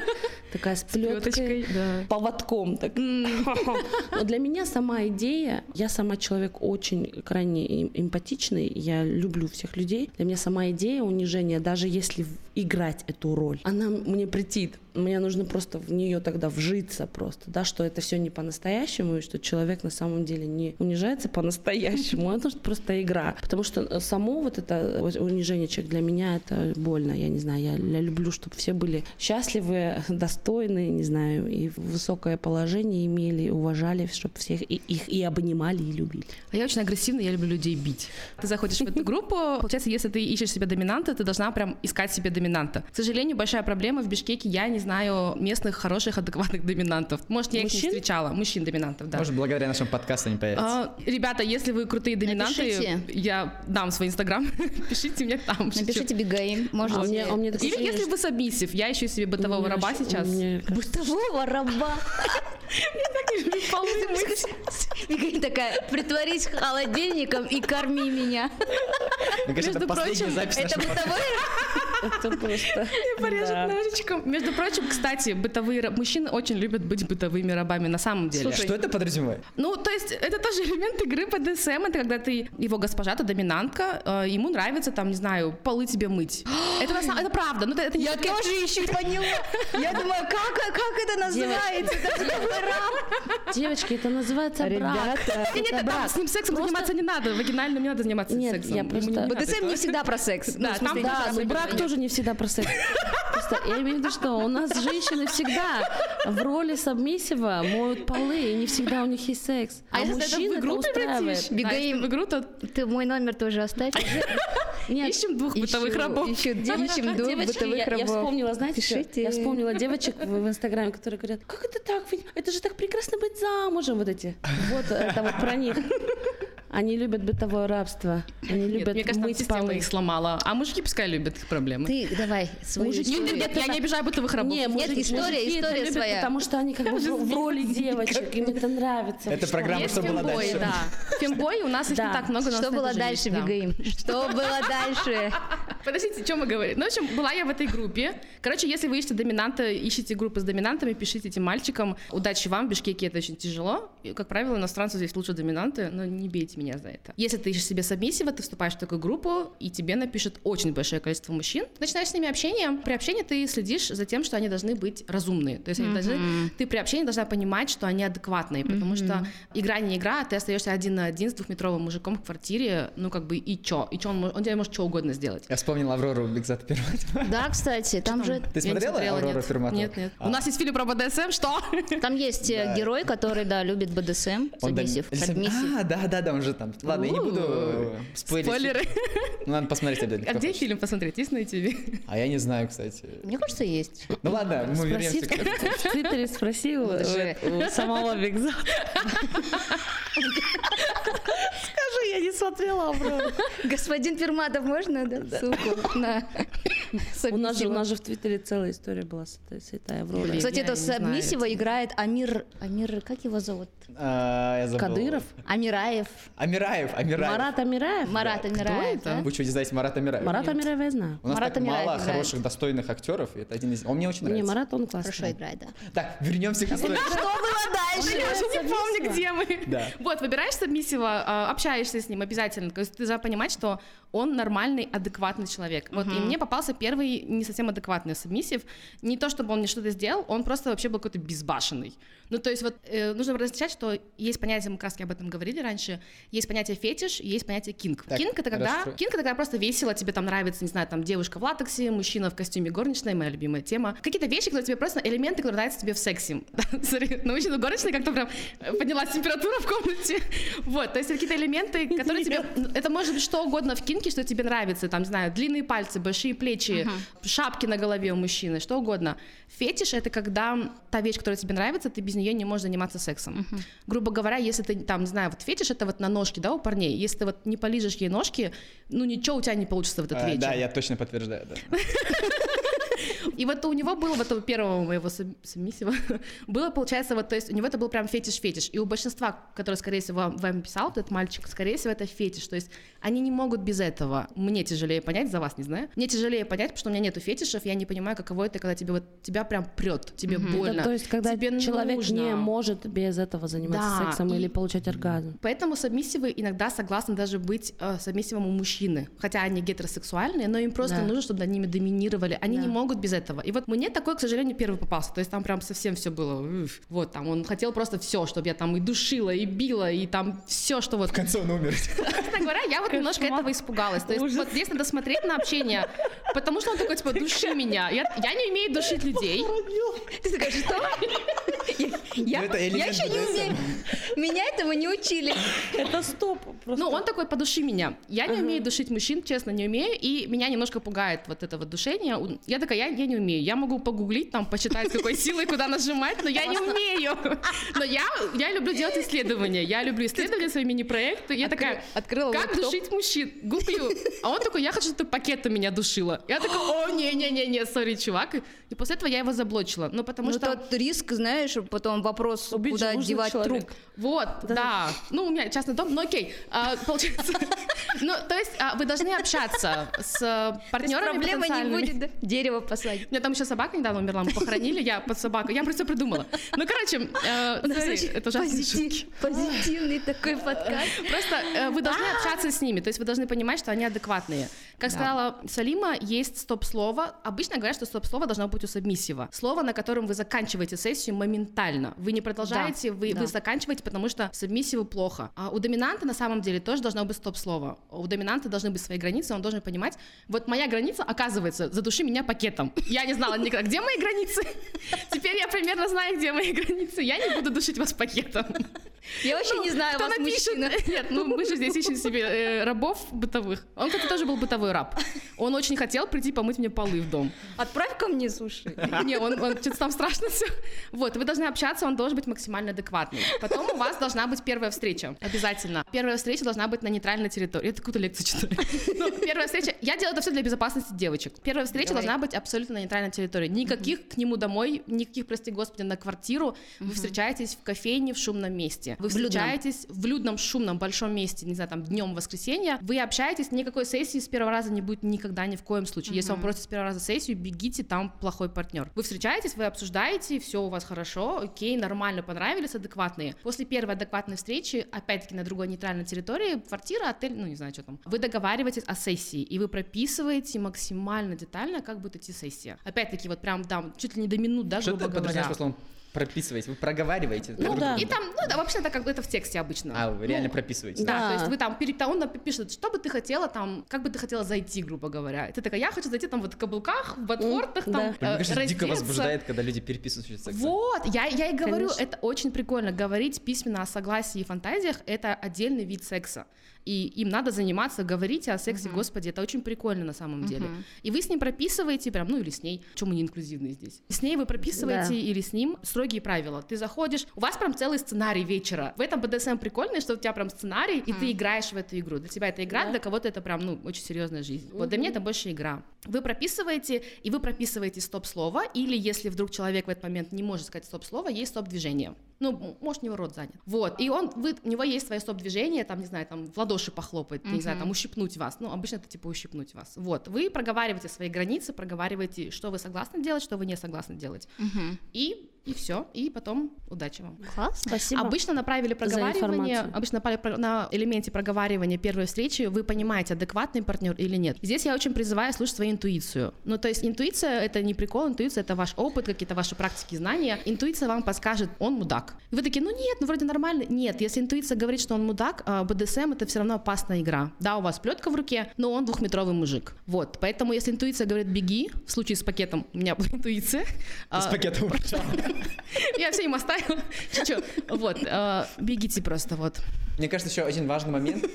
такая с плеткой, поводком так. Но для меня сама идея, я сама человек очень крайне эм- эмпатичный, я люблю всех людей. Для меня сама идея унижения, даже если играть эту роль, она мне претит. Мне нужно просто в нее тогда вжиться просто, да, что это все не по-настоящему, и что человек на самом деле не унижается по-настоящему, это просто игра. Потому что само вот это унижение человека для меня это больно. Я не знаю, я, я люблю, чтобы все были счастливы, достойны, не знаю, и высокое положение имели, уважали, чтобы всех и, их и обнимали, и любили. А я очень агрессивная, я люблю людей бить. Ты заходишь в эту группу, получается, если ты ищешь себе доминанта, ты должна прям искать себе доминанта. К сожалению, большая проблема в Бишкеке, я не знаю местных хороших, адекватных доминантов. Может, я Мужчин? их не встречала. Мужчин-доминантов, да. Может, благодаря нашему подкасту они появятся. А, ребята, если вы крутые доминанты, Напишите. я дам свой инстаграм, пишите мне там. Напишите Бигаим, можете. А у меня, у меня Или ощущение, если вы сабмиссив, я ищу себе бытового раба ощущ- сейчас. меня Бытового раба. Бигаим такая, притворись холодильником и корми меня. Мне между прочим, Это бытовой Это просто... Порежет да. ножичком. Между прочим, кстати, бытовые мужчины очень любят быть бытовыми рабами на самом деле. Что это подразумевает? Ну, то есть это тоже элемент игры БДСМ, это когда ты его госпожа, ты доминантка, э, ему нравится там, не знаю, полы тебе мыть. это, на самом- это правда, ну это, это не Я тоже еще поняла. Я думаю, как, как это называется? Это бытовой раб. Девочки, это называется брак. Ребята. Нет, нет, там брак. с ним сексом Просто- заниматься не надо, вагинально не надо заниматься Нет, сексом. я Ему просто- БДСМ не всегда про секс. Да, Ну, там Да, тоже но брак тоже не всегда про секс. Просто я имею в виду, что у нас женщины всегда в роли сабмиссива моют полы, и не всегда у них есть секс. А, А, если мужчин это в это игру устраивает. превратишь, да, если в игру, то Ты мой номер тоже оставь. Нет, ищем двух бытовых Ищу- рабов. ищу- Ищем двух Девочки, бытовых я, я рабов. вспомнила, знаете? Пишите. Я вспомнила девочек в, в Инстаграме, которые говорят, как это так? Это же так прекрасно быть замужем, вот эти. Вот это вот про них. Они любят бытовое рабство. Они Нет, любят мне кажется, мыть система полы. их сломала. А мужики пускай любят их проблемы. Ты давай свою Мужики Нет, нет, нет, я не обижаю бытовых рабов. Не, мужики, история- мужики история любят, своя. потому что они как бы в, в роли девочек, им это нравится. Это программа «Что было дальше?» да. Фембои у нас их не так много, Что было дальше. Бигаим? Что было дальше? Подождите, что мы говорим? Ну, в общем, была я в этой группе. Короче, если вы ищете доминанта, ищите группы с доминантами, пишите этим мальчикам. Удачи вам, в Бишкеке это очень тяжело. И, как правило, иностранцу здесь лучше доминанты, но не бейте меня за это. Если ты ищешь себе сабмиссива, ты вступаешь в такую группу, и тебе напишет очень большое количество мужчин. Начинаешь с ними общение. При общении ты следишь за тем, что они должны быть разумные. То есть они должны, ты при общении должна понимать, что они адекватные, потому что игра не игра, а ты остаешься один на один с двухметровым мужиком в квартире, ну как бы и чё? И чё он, может- он тебе может что угодно сделать. Я вспомнил Аврору Бигзат первого. Да, кстати, там же Ты смотрела Аврору нет. Ферматову? Нет, нет. А. У нас есть фильм про БДСМ, что? там есть э, Да. герой, который, да, любит БДСМ, сабмиссив. А, да, да, да, он же там. Ладно, я не буду э, спойлерить. Спойлеры. Ну, надо посмотреть обязательно. А где фильм посмотреть? Есть на YouTube? А я не знаю, кстати. Мне кажется, есть. Ну ладно, мы вернемся к в Твиттере, спроси у, самого Бигза. Скажи, я не смотрела Аврору. Господин Перматов, можно, да? Ссылку на У нас, же, у нас же в Твиттере целая история была с этой, с этой Авророй. Кстати, это этого. играет Амир... Амир, как его зовут? А, я забыл. Кадыров? Амираев. Амираев, Амираев. Марат Амираев? Марат Амираев, это? да? Вы что, не знаете Марат Амираев? Марат Амираев я знаю. У нас Марат так Амираев мало играет. хороших, достойных актеров, и это один из... Он мне очень Не, нравится. Марат он классный. Хорошо играет, да. Так, вернемся к истории. Что было дальше? Я уже не помню, где мы. Да. Вот, выбираешь сабмиссива, а, общаешься с ним обязательно. То есть ты должна понимать, что он нормальный, адекватный человек. Вот, и мне попался первый не совсем адекватный сабмиссив. Не то, чтобы он мне что-то сделал, он просто вообще был какой-то безбашенный. Ну, то есть вот э, нужно различать, что есть понятие, мы как раз об этом говорили раньше, есть понятие фетиш, есть понятие кинг. Так, кинг это когда, расшифруй. кинг это когда просто весело, тебе там нравится, не знаю, там девушка в латексе, мужчина в костюме горничной, моя любимая тема. Какие-то вещи, которые тебе просто элементы, которые нравятся тебе в сексе. Смотри, на мужчину горничной как-то прям э, поднялась температура в комнате. Вот, то есть какие-то элементы, которые тебе... Это может быть что угодно в кинке, что тебе нравится. Там, не знаю, длинные пальцы, большие плечи, шапки на голове у мужчины, что угодно. Фетиш — это когда та вещь, которая тебе нравится, ты без нее не можешь заниматься сексом. Грубо говоря, если ты там, не знаю, вот фетиш — это вот на ножки, да, у парней. Если ты вот не полижешь ей ножки, ну ничего у тебя не получится в этот А, вечер. Да, я точно подтверждаю. да. И вот у него было, вот у первого моего саб- сабмиссива, было, получается, вот, то есть у него это был прям фетиш-фетиш. И у большинства, которые, скорее всего, вам, вам писал, этот мальчик, скорее всего, это фетиш. То есть они не могут без этого. Мне тяжелее понять, за вас не знаю. Мне тяжелее понять, потому что у меня нету фетишев, я не понимаю, каково это, когда тебе вот, тебя прям прет, тебе больно. Это, то есть, когда тебе человек нужно. не может без этого заниматься Да, сексом и- или получать оргазм. Поэтому сабмиссивы иногда согласны даже быть э, сабмиссивом у мужчины. Хотя они гетеросексуальные, но им просто Да. нужно, чтобы над ними доминировали. Они Да. не могут без этого. этого. И вот мне такой, к сожалению, первый попался. То есть там прям совсем все было. уф. Вот там он хотел просто все, чтобы я там и душила, и била, и там все, что вот. В конце он умер. Честно говоря, я вот немножко этого испугалась. То есть Ужас. вот здесь надо смотреть на общение, потому что он такой, типа, души меня. Я, я не умею душить людей. Ты такая, что? Я, Ну, это я еще не умею. Меня этому не учили. Это стоп. Просто. Ну, он такой, подуши меня. Я не умею душить мужчин, честно, не умею, и меня немножко пугает вот это вот душение. Я такая, я, я не умею. Я могу погуглить, там, посчитать, какой силой куда нажимать, но я не умею. Но я, я люблю делать исследования. Я люблю исследовать свои мини-проекты. Я такая, Открыла как душить мужчин? Гуглю. А он такой, я хочу, чтобы ты пакетом меня душила. Я такая, о, не-не-не-не, сори, чувак. И после этого я его заблочила. Ну, потому Ну, что... тот риск, знаешь, потом вопрос, Убить куда девать человека. труп. Вот, да. Ну, у меня частный дом, но окей. А, получается. Ну, то есть а, вы должны общаться с партнерами Проблемы не будет, да? Дерево посадить. У меня там еще собака недавно умерла, мы похоронили, я под собакой. Я просто придумала. Ну, короче, э, У нас sorry, очень это шутки. позитивный такой подкаст. Просто э, вы должны общаться с ними, то есть вы должны понимать, что они адекватные. Как сказала Салима, есть стоп-слово. Обычно говорят, что стоп-слово должно быть у сабмиссива. Слово, на котором вы заканчиваете сессию моментально. Вы не продолжаете, Да, вы, да. вы заканчиваете, потому что сабмиссиву плохо. А у доминанта на самом деле тоже должно быть стоп-слово. У доминанта должны быть свои границы, он должен понимать, вот моя граница, оказывается, задуши меня пакетом. Я не знала никогда, где мои границы. Теперь я примерно знаю, где мои границы. Я не буду душить вас пакетом. Я вообще не знаю вас, напишет? мужчина. Нет, ну мы же здесь ищем себе э, рабов бытовых. Он, кстати, тоже был бытовой раб. Он очень хотел прийти помыть мне полы в дом. Отправь ко мне суши. Не, он, он что-то там страшно все. Вот, вы должны общаться, он должен быть максимально адекватный. Потом у вас должна быть первая встреча. Обязательно. Первая встреча должна быть на нейтральной территории. Я какую-то лекцию читаю. Ну, первая встреча. Я делаю это все для безопасности девочек. Первая встреча Давай. должна быть абсолютно на нейтральной территории. Никаких к нему домой, никаких, прости господи, на квартиру. Вы встречаетесь в кофейне в шумном месте. Вы В людном. встречаетесь в людном, шумном, большом месте, не знаю, там, днем воскресенья. Вы общаетесь, никакой сессии с первого раза не будет никогда ни в коем случае. Если вам просят с первого раза сессию, бегите, там плохой партнер. Вы встречаетесь, вы обсуждаете, все у вас хорошо, окей, нормально, понравились, адекватные. После первой адекватной встречи, опять-таки на другой нейтральной территории, квартира, отель, ну не знаю, что там, вы договариваетесь о сессии, и вы прописываете максимально детально, как будет идти сессия. Опять-таки, вот прям там, чуть ли не до минут, да, Что грубо говоря. словом прописываете? Вы проговариваете? Ну да. И там, ну да, вообще это как это в тексте обычно. А, вы реально Ну, прописываете? Да, Да. то есть вы там перед он пишет, что бы ты хотела там, как бы ты хотела зайти, грубо говоря. И ты такая, я хочу зайти там вот в каблуках, в ботфортах, да. там, Мне э, кажется, дико возбуждает, когда люди переписываются. Вот, я, я и говорю, Конечно. это очень прикольно. Говорить письменно о согласии и фантазиях — это отдельный вид секса. И им надо заниматься, говорите о сексе, господи, это очень прикольно на самом деле. И вы с ним прописываете прям, ну или с ней, чем мы не инклюзивные здесь. С ней вы прописываете Да. или с ним строгие правила. Ты заходишь, у вас прям целый сценарий вечера. В этом БДСМ прикольно, что у тебя прям сценарий, и ты играешь в эту игру. Для тебя это игра, Да. для кого-то это прям, ну, очень серьезная жизнь. Вот для меня это больше игра. Вы прописываете, и вы прописываете стоп-слово, или если вдруг человек в этот момент не может сказать стоп-слово, есть стоп-движение. Ну, может, у него рот занят. Вот, и он, вы, у него есть свое стоп-движение, там, не знаю, там, в ладоши похлопать, не знаю, там, ущипнуть вас. Ну, обычно это типа ущипнуть вас. Вот, вы проговариваете свои границы, проговариваете, что вы согласны делать, что вы не согласны делать. И, и все, и потом удачи вам. Класс. Спасибо. Обычно на правиле проговаривания, обычно на элементе проговаривания первой встречи вы понимаете, адекватный партнер или нет. Здесь я очень призываю слушать свою интуицию. Ну, то есть интуиция — это не прикол, интуиция — это ваш опыт, какие-то ваши практики, знания. Интуиция вам подскажет, он мудак. И вы такие, ну нет, ну вроде нормально. Нет, если интуиция говорит, что он мудак, а БДСМ — это все равно опасная игра. Да, у вас плетка в руке, но он двухметровый мужик. Вот, поэтому если интуиция говорит «беги», в случае с пакетом у меня была интуиция. С а, пакетом я все им оставила. Чё, Вот, э, бегите просто, вот. Мне кажется, еще один важный момент.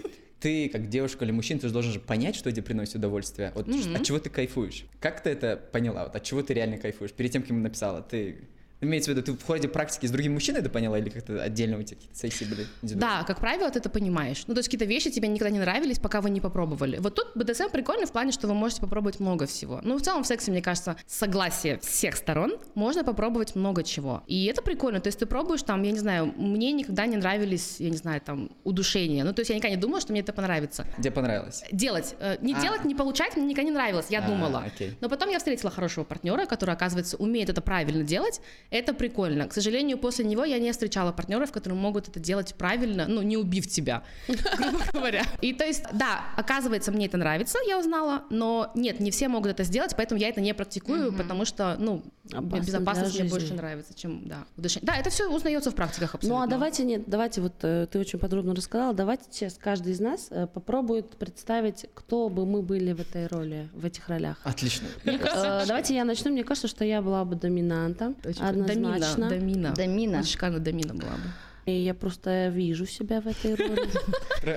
Ты, как девушка или мужчина, ты же должен же понять, что тебе приносит удовольствие. Вот от чего ты кайфуешь? Как ты это поняла? Вот от чего ты реально кайфуешь? Перед тем, как ему написала, ты... Имеется в виду, ты в ходе практики с другим мужчиной это поняла или как-то отдельно у тебя какие-то сессии были? Да, как правило, ты это понимаешь. Ну, то есть какие-то вещи тебе никогда не нравились, пока вы не попробовали. Вот тут БДСМ прикольно в плане, что вы можете попробовать много всего. Ну, в целом в сексе, мне кажется, согласие всех сторон можно попробовать много чего. И это прикольно. То есть ты пробуешь там, я не знаю, мне никогда не нравились, я не знаю, там, удушения. Ну, то есть я никогда не думала, что мне это понравится. Тебе понравилось? Делать. э, Не А. делать, не получать мне никогда не нравилось, я А, думала. окей. Но потом я встретила хорошего партнера, который, оказывается, умеет это правильно делать. Это прикольно. К сожалению, после него я не встречала партнеров, которые могут это делать правильно, ну, не убив тебя, грубо говоря. И то есть, да, оказывается, мне это нравится, я узнала, но нет, не все могут это сделать, поэтому я это не практикую, потому что, ну, Опасно безопасность мне больше нравится, чем, да, удушение. Да, это все узнается в практиках абсолютно. Ну а давайте нет, давайте вот э, ты очень подробно рассказала, давайте сейчас каждый из нас э, попробует представить, кто бы мы были в этой роли, в этих ролях. Отлично. Э, Давайте я начну. Мне кажется, что я была бы доминантом. Однозначно. Домина, домина. Домина. Шикарно домина была бы. И я просто вижу себя в этой роли.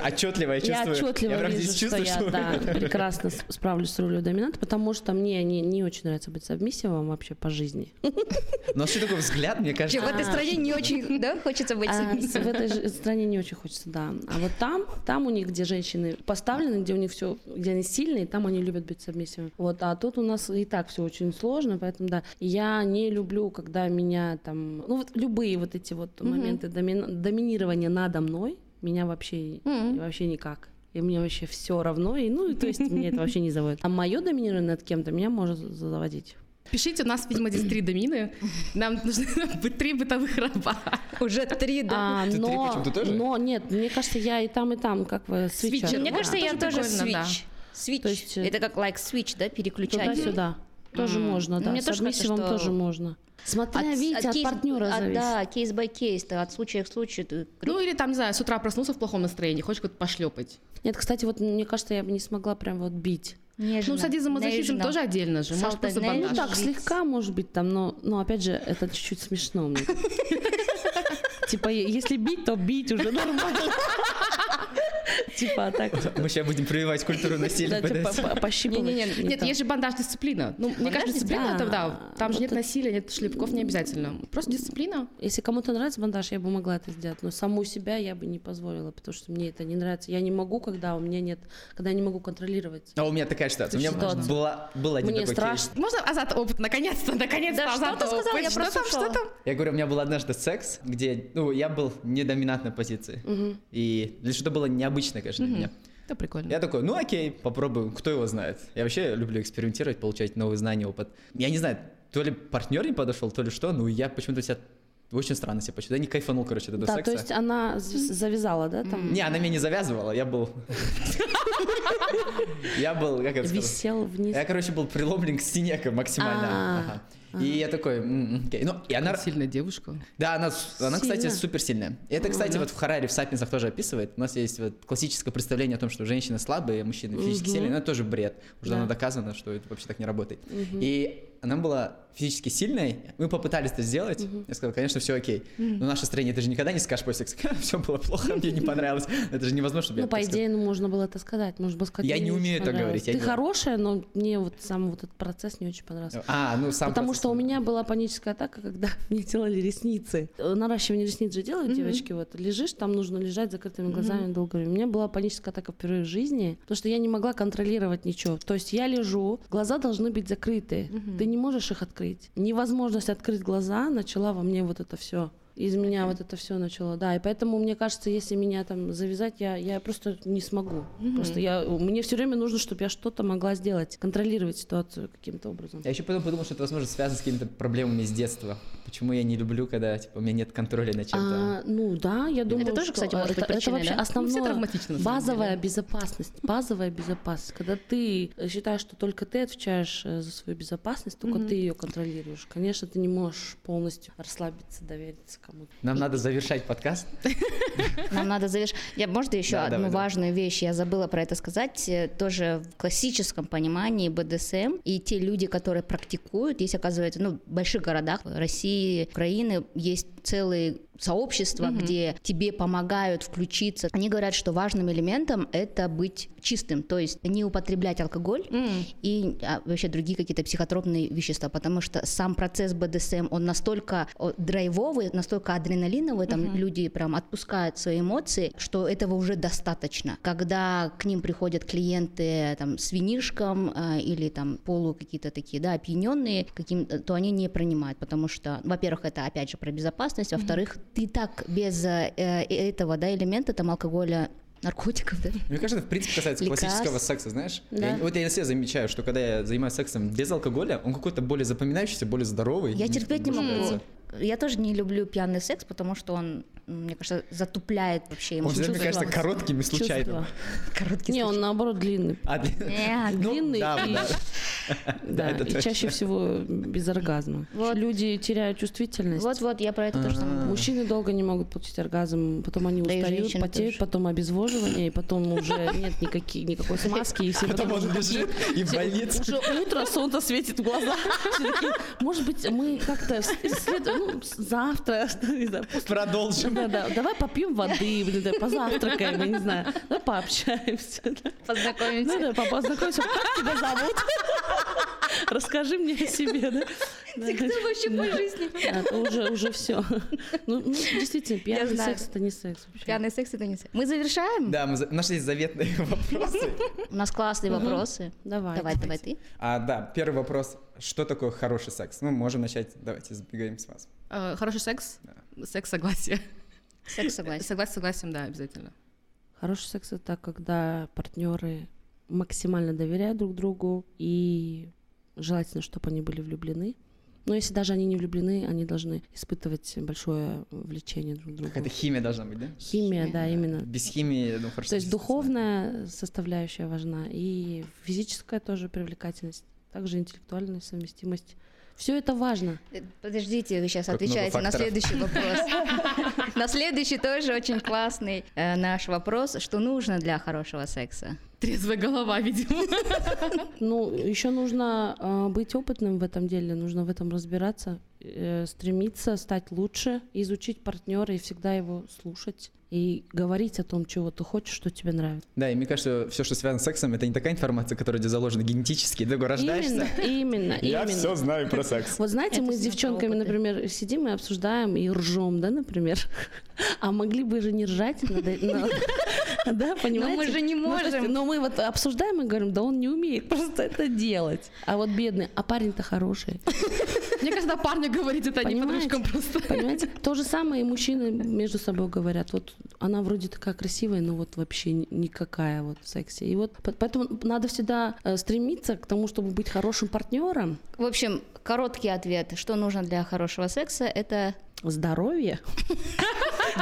Отчетливо я Я чувствую. отчетливо прям вижу, что чувствую, я да, прекрасно справлюсь с ролью доминанта, потому что мне не, не очень нравится быть сабмиссивом вообще по жизни. Но что такой взгляд, мне Вообще, кажется... в этой стране не очень, да, хочется быть А, сабмиссивом. в этой стране не очень хочется, да. А вот там, там у них, где женщины поставлены, где у них все, где они сильные, там они любят быть сабмиссивами. Вот, а тут у нас и так все очень сложно, поэтому да. Я не люблю, когда меня там, ну вот любые вот эти вот моменты домина- доминирования надо мной меня вообще вообще никак. И мне вообще все равно, и ну, и то есть мне это вообще не заводит. А мое доминирование над кем-то меня может заводить. Пишите, у нас, видимо, здесь три домины. Нам нужно быть три бытовых раба. Уже три, да. А, Ты три но, почему-то тоже? но нет, мне кажется, я и там, и там, как вы свитчер. Мне Да, кажется, я тоже прикольно, да. То есть, э, Это как like switch, да, переключать. Туда-сюда. Тоже можно, Ну, да. мне с тоже кажется, что тоже можно. Смотря, видите, от, кейс- партнера от- зависит. Да, кейс by кейс, да, от случая к случаю. ты- Ну или там, не знаю, с утра проснулся в плохом настроении, хочешь куда-то пошлепать. Нет, кстати, вот мне кажется, я бы не смогла прям вот бить. Нежно, Ну, садизм и мазохизм тоже отдельно же. Может, просто. Ну так, слегка, может быть, там, но, но опять же, это чуть-чуть смешно мне. Типа, если бить, то бить уже нормально. Типа, а так, Мы сейчас будем прививать культуру насилия. типа, пощипывать. Нет, есть же бандаж дисциплина. Ну, мне кажется, дисциплина это да. Там же нет насилия, нет шлепков, не обязательно. Просто дисциплина. Если кому-то нравится бандаж, я бы могла это сделать, но саму себя я бы не позволила, потому что мне это не нравится. Я не могу, когда у меня нет, когда я не могу контролировать. А у меня такая ситуация. У меня была, был один Мне страшно. Можно Азат опыт? Наконец-то, наконец-то Да, что ты сказал? Я Что там, что там? Я говорю, у меня был однажды секс, где, ну, я был не доминантной позиции. И для что-то было необычно, конечно, для меня. Это прикольно. Я такой, ну окей, попробую, кто его знает. Я вообще люблю экспериментировать, получать новые знания, опыт. Я не знаю, то ли партнер не подошел, то ли что, но я почему-то себя очень странно себя почувствовал. Я не кайфанул, короче, до Да, секса. то есть она завязала, да, там? Не, она меня не завязывала, я был... Я был, как это? Висел вниз. Я, короче, был приломлен к стене максимально. А, Ага. И я такой, «М, м, окей. Ну, и она, Сильная девушка. да, она, она, кстати, Сильно. супер сильная. И это, кстати, вот в Хараре, в Сапиенсах тоже описывает. У нас есть вот классическое представление о том, что женщины слабые, мужчины физически сильные. Но это тоже бред. Уже Да. давно доказано, что это вообще так не работает. И она была физически сильной. Мы попытались это сделать. Я сказал, конечно, все окей. Но в нашей стране ты же никогда не скажешь после секса, все было плохо, мне не понравилось. Это же невозможно, чтобы Ну, по идее, ну, можно было это сказать. Можно было сказать, Я «Мне не умею это понравилось». говорить, Ты хорошая, но мне вот сам вот этот процесс не очень понравился. А, ну сам Потому что у меня была паническая атака, когда мне делали ресницы. Наращивание ресниц же делают девочки. Вот лежишь, там нужно лежать закрытыми глазами долго. У меня была паническая атака впервые в жизни, потому что я не могла контролировать ничего. То есть я лежу, глаза должны быть закрыты. Ты не можешь их открыть. Невозможность открыть глаза начала во мне вот это все. Из меня вот это все начало, да, и поэтому мне кажется, если меня там завязать, я, я просто не смогу. Просто я, мне все время нужно, чтобы я что-то могла сделать, контролировать ситуацию каким-то образом. Я еще потом подумал, что это, возможно, связано с какими-то проблемами с детства. Почему я не люблю, когда типа, у меня нет контроля над чем-то. А, ну да, я думаю, тоже, что кстати, может это, быть это причиной, вообще да? Ну, все основное, травматично, базовая деле. безопасность, базовая безопасность. Когда ты считаешь, что только ты отвечаешь э, за свою безопасность, только ты ее контролируешь. Конечно, ты не можешь полностью расслабиться, довериться кому-то. Нам надо завершать подкаст. Нам надо завершить. Я, можно еще Да, одну давай, давай. важную вещь, я забыла про это сказать, э, тоже в классическом понимании БДСМ и те люди, которые практикуют, есть, оказывается, ну, в больших городах России, Украины есть целые сообщества, где тебе помогают включиться. Они говорят, что важным элементом это быть чистым, то есть не употреблять алкоголь и а, вообще другие какие-то психотропные вещества, потому что сам процесс БДСМ, он настолько драйвовый, настолько адреналиновый, там люди прям отпускают свои эмоции, что этого уже достаточно. Когда к ним приходят клиенты там с винишком э, или там полу какие-то такие, да, опьяненные, каким, то они не принимают, потому что, во-первых, это опять же про безопасность, во-вторых, ты так без э, э, этого, да, элемента там алкоголя наркотиков, да? Мне кажется, в принципе касается Лекарств. классического секса, знаешь? Да. Я- вот я на себе замечаю, что когда я занимаюсь сексом без алкоголя, он какой-то более запоминающийся, более здоровый. Я терпеть не могу нравится. Я тоже не люблю пьяный секс, потому что он, мне кажется, затупляет вообще Он всегда, мне кажется, коротким и случайным. Короткий Не, он наоборот длинный. А, Нет, ну, длинный да, и- да. Да, это и чаще всего без оргазма. Вот. Люди теряют чувствительность. Вот-вот, я про это тоже самое. Мужчины долго не могут получить оргазм, потом они устают, потеют, потом обезвоживание, и потом уже нет никаких, никакой смазки, и все Потом потом он лежит и в больнице. Уже утро, солнце светит в глаза. Может быть, мы как-то завтра, не знаю, после- Продолжим. да, да, давай попьем воды, блин, да, позавтракаем, я не знаю, давай пообщаемся. да. Познакомимся. Ну да, папа, познакомься, как тебя зовут? Расскажи мне о себе, да? Ты кто вообще по жизни? Да, уже, уже все. Ну, ну, действительно, пьяный секс это не секс вообще. Пьяный секс это не секс. Мы завершаем? Да, мы за- нашли заветные вопросы. У нас классные вопросы. Давай. Давай, давай ты. А, да, первый вопрос. Что такое хороший секс? Ну, можем начать. Давайте забегаем с вас. Э, Хороший секс, секс согласие. Секс согласен. Согласие, согласием, да, обязательно. Хороший секс это когда партнеры максимально доверяют друг другу и желательно, чтобы они были влюблены. Но если даже они не влюблены, они должны испытывать большое влечение друг к другу. Какая-то химия должна быть, да? Химия, да, именно. Без химии, ну, хорошо. То есть духовная составляющая важна и физическая тоже привлекательность, также интеллектуальная совместимость. Все это важно. Э, Подождите, вы сейчас Как отвечаете на следующий вопрос. На следующий тоже очень классный э, наш вопрос. Что нужно для хорошего секса? Трезвая голова, видимо. Ну, еще нужно э, быть опытным в этом деле, нужно в этом разбираться, стремиться стать лучше, изучить партнера и всегда его слушать и говорить о том, чего ты хочешь, что тебе нравится. Да, и мне кажется, все, что связано с сексом, это не такая информация, которая у тебя заложена генетически. Ты рождаешься. Именно, именно, Я именно. все знаю про секс. Вот знаете, Это мы с девчонками, опыты. например, сидим и обсуждаем и ржем, да, например. А могли бы же не ржать, надо- но- да, понимаете? мы же не Ну, можем. Но мы вот обсуждаем и говорим, да он не умеет просто это делать. А вот бедный, а парень-то хороший. Мне кажется, парня говорить это не Понимаете? подружкам просто. Понимаете? То же самое и мужчины между собой говорят. Вот она вроде такая красивая, но вот вообще ни- никакая вот в сексе. И вот по- поэтому надо всегда э, стремиться к тому, чтобы быть хорошим партнером. В общем, короткий ответ. Что нужно для хорошего секса? Это Здоровье.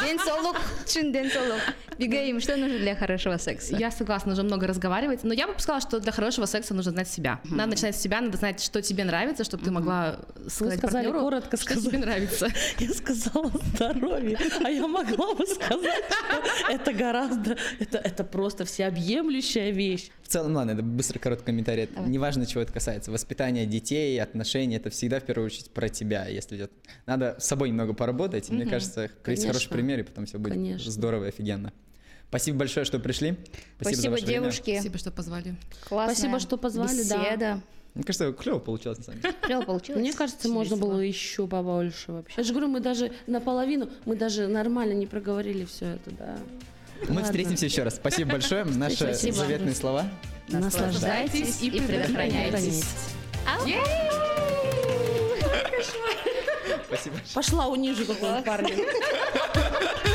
денсолог, чин денсолог. Бегаем, что нужно для хорошего секса? Я согласна, нужно много разговаривать, но я бы сказала, что для хорошего секса нужно знать себя. Надо начинать с себя, надо знать, что тебе нравится, чтобы ты могла сказать сказали партнеру, коротко, что тебе нравится. Я сказала здоровье, а я могла бы сказать, что это гораздо, это, это просто всеобъемлющая вещь. В целом, ладно, это быстро короткий комментарий. Это Неважно, чего это касается. Воспитание детей, отношения, это всегда в первую очередь про тебя. Если идет... Надо с собой немного поработать. и Мне кажется, есть хороший пример, и потом все будет Конечно. здорово и офигенно. Спасибо большое, что пришли. за Спасибо, ваше время. девушки. Спасибо, что позвали. Классная Спасибо, что позвали, да. беседа. Мне кажется, клево получилось, на самом деле. Клево получилось. Мне кажется, можно весело. было еще побольше вообще. Я же говорю, мы даже наполовину, мы даже нормально не проговорили все это, да. Мы Ладно. встретимся еще раз. Спасибо большое. Наши Спасибо. заветные слова. Наслаждайтесь и предохраняйтесь. Спасибо. Пошла унижу какого-нибудь парня.